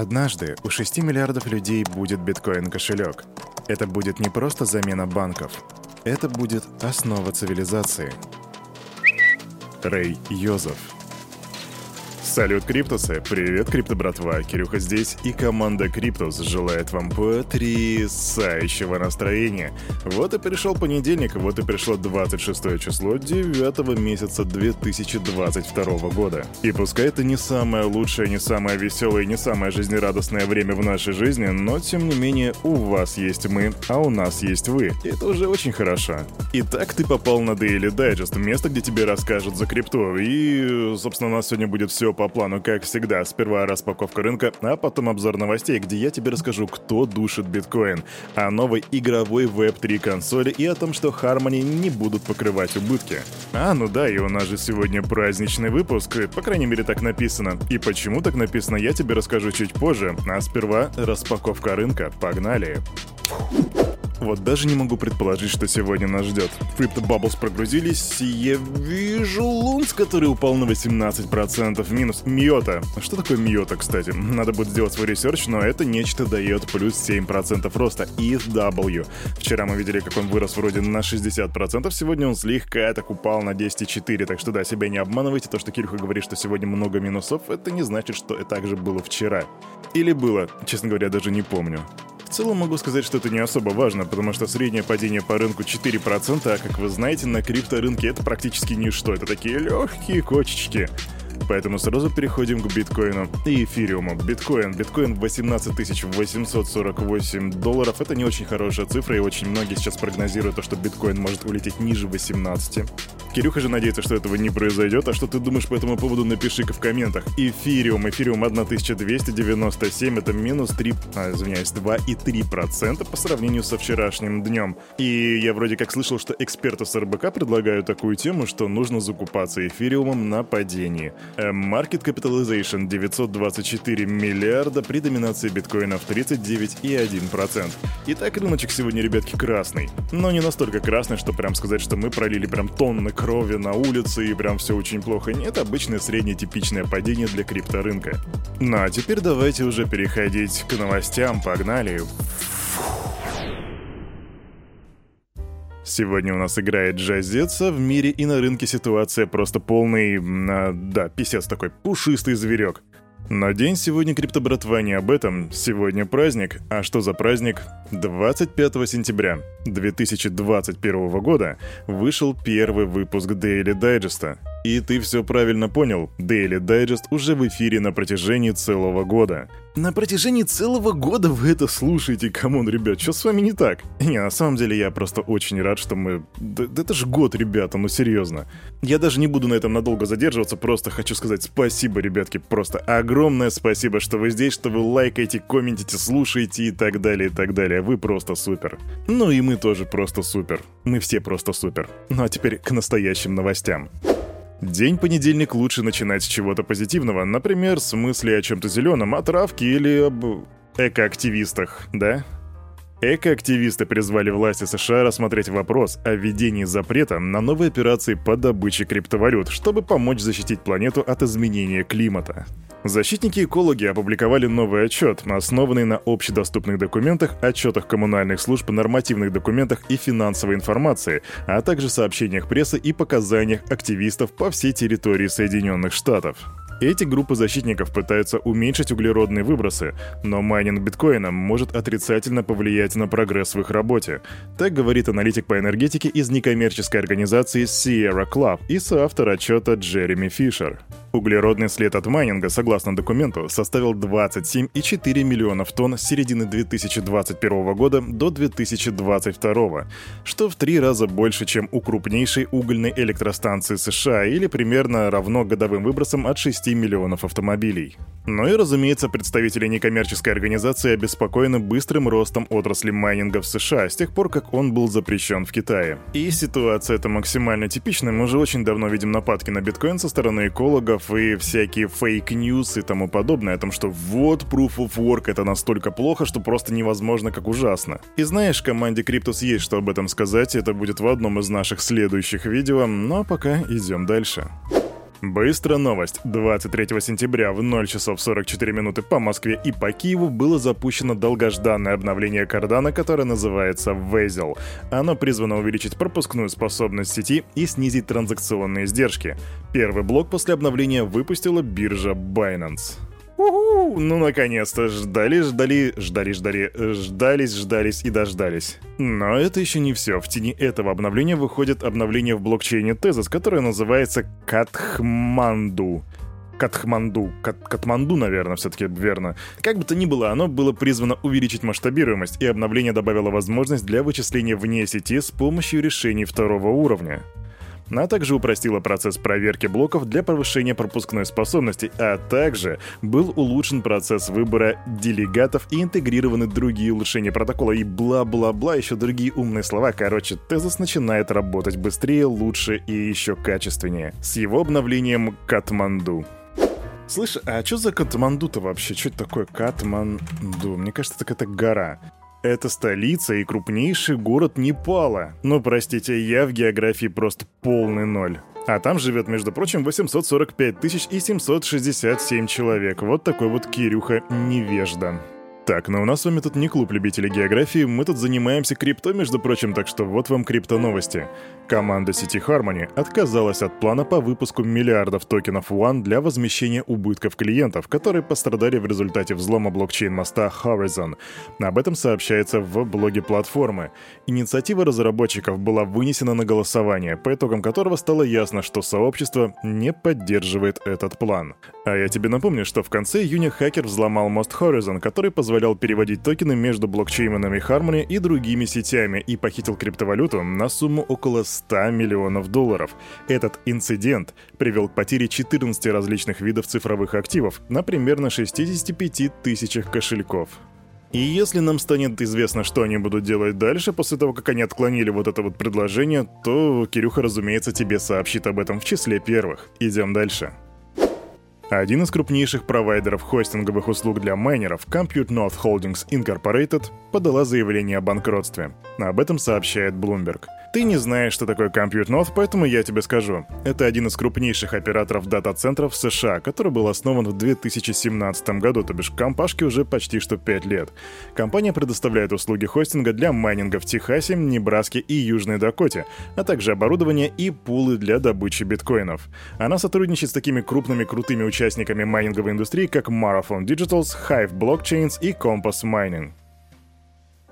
Однажды у 6 миллиардов людей будет биткоин-кошелек. Это будет не просто замена банков. Это будет основа цивилизации. Рэй Йозеф Салют, Криптусы! Привет, Крипто братва! Кирюха здесь, и команда Криптус желает вам потрясающего настроения. Вот и пришел понедельник, вот и пришло 26 число 9 месяца 2022 года. И пускай это не самое лучшее, не самое веселое, не самое жизнерадостное время в нашей жизни, но тем не менее у вас есть мы, а у нас есть вы. И это уже очень хорошо. Итак, ты попал на Daily Digest, место, где тебе расскажут за крипту. И, собственно, у нас сегодня будет все по по плану, как всегда. Сперва распаковка рынка, а потом обзор новостей, где я тебе расскажу, кто душит биткоин, о новой игровой Web3 консоли и о том, что Harmony не будут покрывать убытки. А, ну да, и у нас же сегодня праздничный выпуск, по крайней мере так написано. И почему так написано, я тебе расскажу чуть позже. А сперва распаковка рынка. Погнали! Вот даже не могу предположить, что сегодня нас ждет. Crypto Bubbles прогрузились, и я вижу LUNC, который упал на 18%. Минус MIOTA. Что такое MIOTA, кстати? Надо будет сделать свой research, но это нечто дает плюс 7% роста. ETH Вчера мы видели, как он вырос вроде на 60%, сегодня он слегка так упал на 10,4%. Так что да, себя не обманывайте. То, что Кирюха говорит, что сегодня много минусов, это не значит, что это так же было вчера. Или было, честно говоря, даже не помню. Целом могу сказать, что это не особо важно, потому что среднее падение по рынку 4%, а как вы знаете, на крипторынке это практически ничто. Это такие легкие кочечки. Поэтому сразу переходим к биткоину и эфириуму. Биткоин. Биткоин 18 848 долларов. Это не очень хорошая цифра, и очень многие сейчас прогнозируют то, что биткоин может улететь ниже 18. Кирюха же надеется, что этого не произойдет. А что ты думаешь по этому поводу, напиши-ка в комментах. Эфириум. Эфириум 1297. Это минус 3, а, извиняюсь, 2,3% по сравнению со вчерашним днем. И я вроде как слышал, что эксперты с РБК предлагают такую тему, что нужно закупаться эфириумом на падении. Market Capitalization 924 миллиарда при доминации биткоинов 39,1%. Итак, рыночек сегодня, ребятки, красный. Но не настолько красный, что прям сказать, что мы пролили прям тонны крови на улице и прям все очень плохо. Нет, обычное среднее типичное падение для крипторынка. Ну а теперь давайте уже переходить к новостям. Погнали. Сегодня у нас играет Джазец, а в мире и на рынке ситуация просто полный... А, да, писец такой, пушистый зверек. Но день сегодня криптобратва не об этом. Сегодня праздник. А что за праздник? 25 сентября 2021 года вышел первый выпуск Daily Digest. И ты все правильно понял, Daily Digest уже в эфире на протяжении целого года. На протяжении целого года вы это слушаете, come on, ребят, что с вами не так? Не, на самом деле я просто очень рад, что мы... Да, это же год, ребята, ну серьезно. Я даже не буду на этом надолго задерживаться, просто хочу сказать спасибо, ребятки, просто огромное спасибо, что вы здесь, что вы лайкаете, комментите, слушаете и так далее, и так далее. Вы просто супер. Ну и мы тоже просто супер. Мы все просто супер. Ну а теперь к настоящим новостям. День понедельник лучше начинать с чего-то позитивного, например, с мысли о чем-то зеленом, о травке или об экоактивистах, да? Экоактивисты призвали власти США рассмотреть вопрос о введении запрета на новые операции по добыче криптовалют, чтобы помочь защитить планету от изменения климата. Защитники-экологи опубликовали новый отчет, основанный на общедоступных документах, отчетах коммунальных служб, нормативных документах и финансовой информации, а также сообщениях прессы и показаниях активистов по всей территории Соединенных Штатов. Эти группы защитников пытаются уменьшить углеродные выбросы, но майнинг биткоина может отрицательно повлиять на прогресс в их работе. Так говорит аналитик по энергетике из некоммерческой организации Sierra Club и соавтор отчета Джереми Фишер. Углеродный след от майнинга, согласно документу, составил 27,4 миллионов тонн с середины 2021 года до 2022, что в три раза больше, чем у крупнейшей угольной электростанции США или примерно равно годовым выбросам от 6 миллионов автомобилей. Ну и, разумеется, представители некоммерческой организации обеспокоены быстрым ростом отрасли майнинга в США с тех пор, как он был запрещен в Китае. И ситуация эта максимально типичная, мы уже очень давно видим нападки на биткоин со стороны экологов, и всякие fake news и тому подобное о том, что вот Proof of Work это настолько плохо, что просто невозможно, как ужасно. И знаешь, команде Cryptos есть что об этом сказать, это будет в одном из наших следующих видео, но пока идем дальше. Быстро новость. 23 сентября в 0 часов 44 минуты по Москве и по Киеву было запущено долгожданное обновление Cardano, которое называется Vezel. Оно призвано увеличить пропускную способность сети и снизить транзакционные издержки. Первый блок после обновления выпустила биржа Binance. Ну, наконец-то, ждали, ждали, ждали, ждали, ждались, ждались и дождались. Но это еще не все. В тени этого обновления выходит обновление в блокчейне Tezos, которое называется Катхманду. Катхманду. Кат Катманду, наверное, все-таки верно. Как бы то ни было, оно было призвано увеличить масштабируемость, и обновление добавило возможность для вычисления вне сети с помощью решений второго уровня а также упростила процесс проверки блоков для повышения пропускной способности, а также был улучшен процесс выбора делегатов и интегрированы другие улучшения протокола и бла-бла-бла, еще другие умные слова. Короче, Тезос начинает работать быстрее, лучше и еще качественнее. С его обновлением Катманду. Слышь, а что за Катманду-то вообще? Что это такое Катманду? Мне кажется, это какая-то гора. Это столица и крупнейший город Непала. Но, простите, я в географии просто полный ноль. А там живет, между прочим, 845 тысяч и 767 человек. Вот такой вот Кирюха невежда. Так, но у нас с вами тут не клуб любителей географии, мы тут занимаемся крипто, между прочим, так что вот вам крипто новости. Команда сети Harmony отказалась от плана по выпуску миллиардов токенов One для возмещения убытков клиентов, которые пострадали в результате взлома блокчейн-моста Horizon. Об этом сообщается в блоге платформы. Инициатива разработчиков была вынесена на голосование, по итогам которого стало ясно, что сообщество не поддерживает этот план. А я тебе напомню, что в конце июня хакер взломал мост Horizon, который позволял переводить токены между блокчейнами Harmony и другими сетями и похитил криптовалюту на сумму около 100 миллионов долларов. Этот инцидент привел к потере 14 различных видов цифровых активов на примерно 65 тысячах кошельков. И если нам станет известно, что они будут делать дальше, после того, как они отклонили вот это вот предложение, то Кирюха, разумеется, тебе сообщит об этом в числе первых. Идем дальше. Один из крупнейших провайдеров хостинговых услуг для майнеров, Compute North Holdings Incorporated, подала заявление о банкротстве. Об этом сообщает Bloomberg. Ты не знаешь, что такое Compute North, поэтому я тебе скажу. Это один из крупнейших операторов дата-центров в США, который был основан в 2017 году, то бишь компашке уже почти что 5 лет. Компания предоставляет услуги хостинга для майнинга в Техасе, Небраске и Южной Дакоте, а также оборудование и пулы для добычи биткоинов. Она сотрудничает с такими крупными крутыми участниками майнинговой индустрии, как Marathon Digitals, Hive Blockchains и Compass Mining.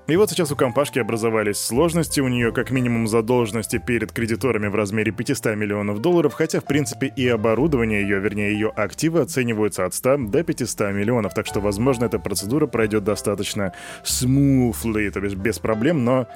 И вот сейчас у компашки образовались сложности, у нее как минимум задолженности перед кредиторами в размере 500 миллионов долларов, хотя в принципе и оборудование ее, вернее ее активы оцениваются от 100 до 500 миллионов, так что возможно эта процедура пройдет достаточно smoothly, то есть без проблем, но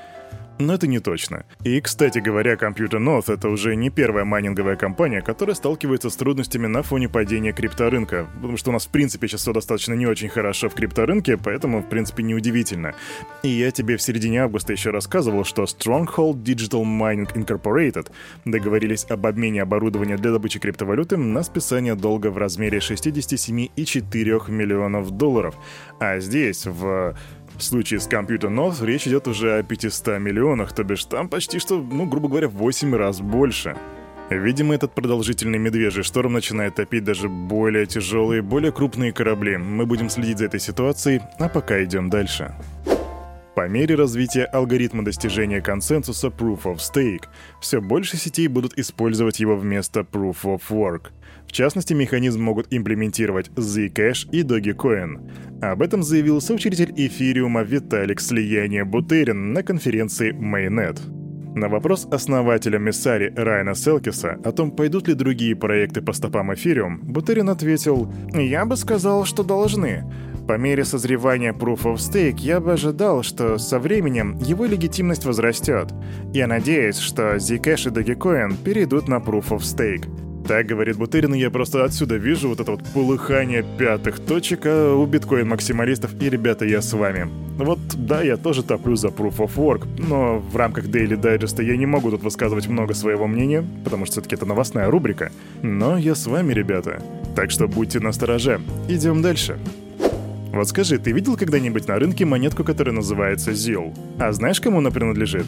но это не точно. И, кстати говоря, Computer North — это уже не первая майнинговая компания, которая сталкивается с трудностями на фоне падения крипторынка, потому что у нас, в принципе, сейчас все достаточно не очень хорошо в крипторынке, поэтому, в принципе, неудивительно. И я тебе в середине августа еще рассказывал, что Stronghold Digital Mining Incorporated договорились об обмене оборудования для добычи криптовалюты на списание долга в размере 67,4 миллионов долларов. А здесь, в в случае с Computer North речь идет уже о 500 миллионах, то бишь там почти что, ну, грубо говоря, в 8 раз больше. Видимо, этот продолжительный медвежий шторм начинает топить даже более тяжелые, более крупные корабли. Мы будем следить за этой ситуацией, а пока идем дальше. По мере развития алгоритма достижения консенсуса Proof of Stake, все больше сетей будут использовать его вместо Proof of Work. В частности, механизм могут имплементировать Zcash и Dogecoin. Об этом заявил соучредитель эфириума Виталик Слияние Бутерин на конференции Mainnet. На вопрос основателя Мессари Райана Селкиса о том, пойдут ли другие проекты по стопам эфириум, Бутерин ответил «Я бы сказал, что должны. По мере созревания Proof of Stake я бы ожидал, что со временем его легитимность возрастет. Я надеюсь, что Zcash и Dogecoin перейдут на Proof of Stake. Так говорит Бутерин, и я просто отсюда вижу вот это вот полыхание пятых точек а у биткоин-максималистов, и, ребята, я с вами. Вот, да, я тоже топлю за Proof of Work, но в рамках Daily Digest я не могу тут высказывать много своего мнения, потому что все-таки это новостная рубрика. Но я с вами, ребята. Так что будьте настороже. Идем дальше. Вот скажи, ты видел когда-нибудь на рынке монетку, которая называется ZIL? А знаешь, кому она принадлежит?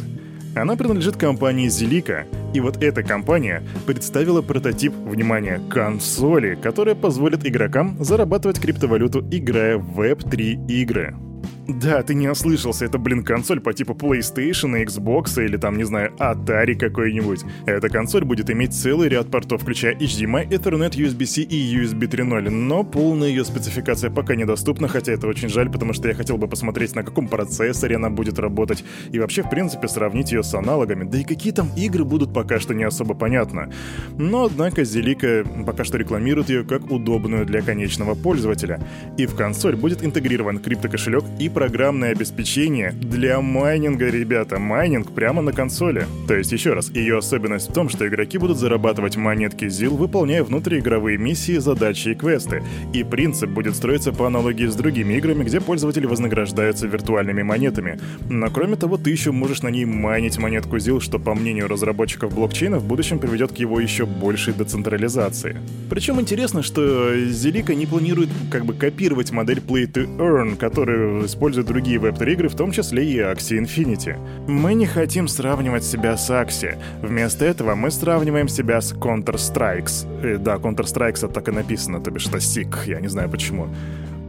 Она принадлежит компании Zilliqa, и вот эта компания представила прототип, внимание, консоли, которая позволит игрокам зарабатывать криптовалюту, играя в Web3 игры. Да, ты не ослышался, это, блин, консоль по типу PlayStation, Xbox или там, не знаю, Atari какой-нибудь. Эта консоль будет иметь целый ряд портов, включая HDMI, Ethernet, USB-C и USB 3.0, но полная ее спецификация пока недоступна, хотя это очень жаль, потому что я хотел бы посмотреть, на каком процессоре она будет работать, и вообще, в принципе, сравнить ее с аналогами, да и какие там игры будут пока что не особо понятно. Но, однако, Зелика пока что рекламирует ее как удобную для конечного пользователя, и в консоль будет интегрирован криптокошелек и программное обеспечение для майнинга, ребята. Майнинг прямо на консоли. То есть, еще раз, ее особенность в том, что игроки будут зарабатывать монетки ZIL, выполняя внутриигровые миссии, задачи и квесты. И принцип будет строиться по аналогии с другими играми, где пользователи вознаграждаются виртуальными монетами. Но кроме того, ты еще можешь на ней майнить монетку ZIL, что, по мнению разработчиков блокчейна, в будущем приведет к его еще большей децентрализации. Причем интересно, что Зелика не планирует как бы копировать модель Play to Earn, которую использует другие веб-3 игры, в том числе и Axie Infinity. Мы не хотим сравнивать себя с Axie. Вместо этого мы сравниваем себя с Counter-Strikes. Э, да, Counter-Strikes так и написано, то бишь это SIG, я не знаю почему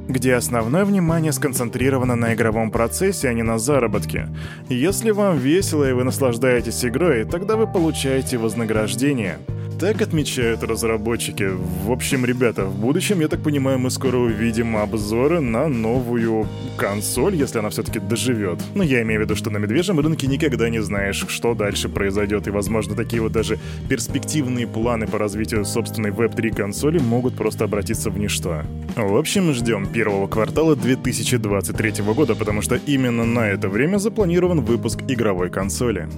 где основное внимание сконцентрировано на игровом процессе, а не на заработке. Если вам весело и вы наслаждаетесь игрой, тогда вы получаете вознаграждение. Так отмечают разработчики. В общем, ребята, в будущем, я так понимаю, мы скоро увидим обзоры на новую консоль, если она все-таки доживет. Но я имею в виду, что на медвежьем рынке никогда не знаешь, что дальше произойдет, и, возможно, такие вот даже перспективные планы по развитию собственной Web3 консоли могут просто обратиться в ничто. В общем, ждем первого квартала 2023 года, потому что именно на это время запланирован выпуск игровой консоли.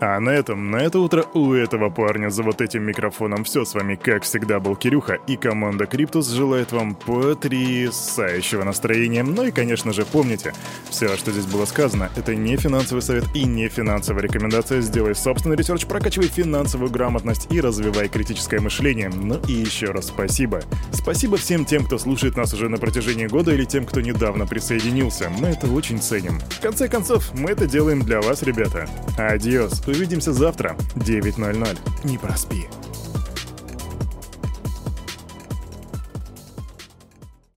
А на этом, на это утро у этого парня за вот этим микрофоном все с вами, как всегда, был Кирюха, и команда Cryptos желает вам потрясающего настроения. Ну и, конечно же, помните, все, что здесь было сказано, это не финансовый совет и не финансовая рекомендация. Сделай собственный research, прокачивай финансовую грамотность и развивай критическое мышление. Ну и еще раз спасибо. Спасибо всем тем, кто слушает нас уже на протяжении года или тем, кто недавно присоединился. Мы это очень ценим. В конце концов, мы это делаем для вас, ребята. Адиос. Увидимся завтра, 9.00. Не проспи.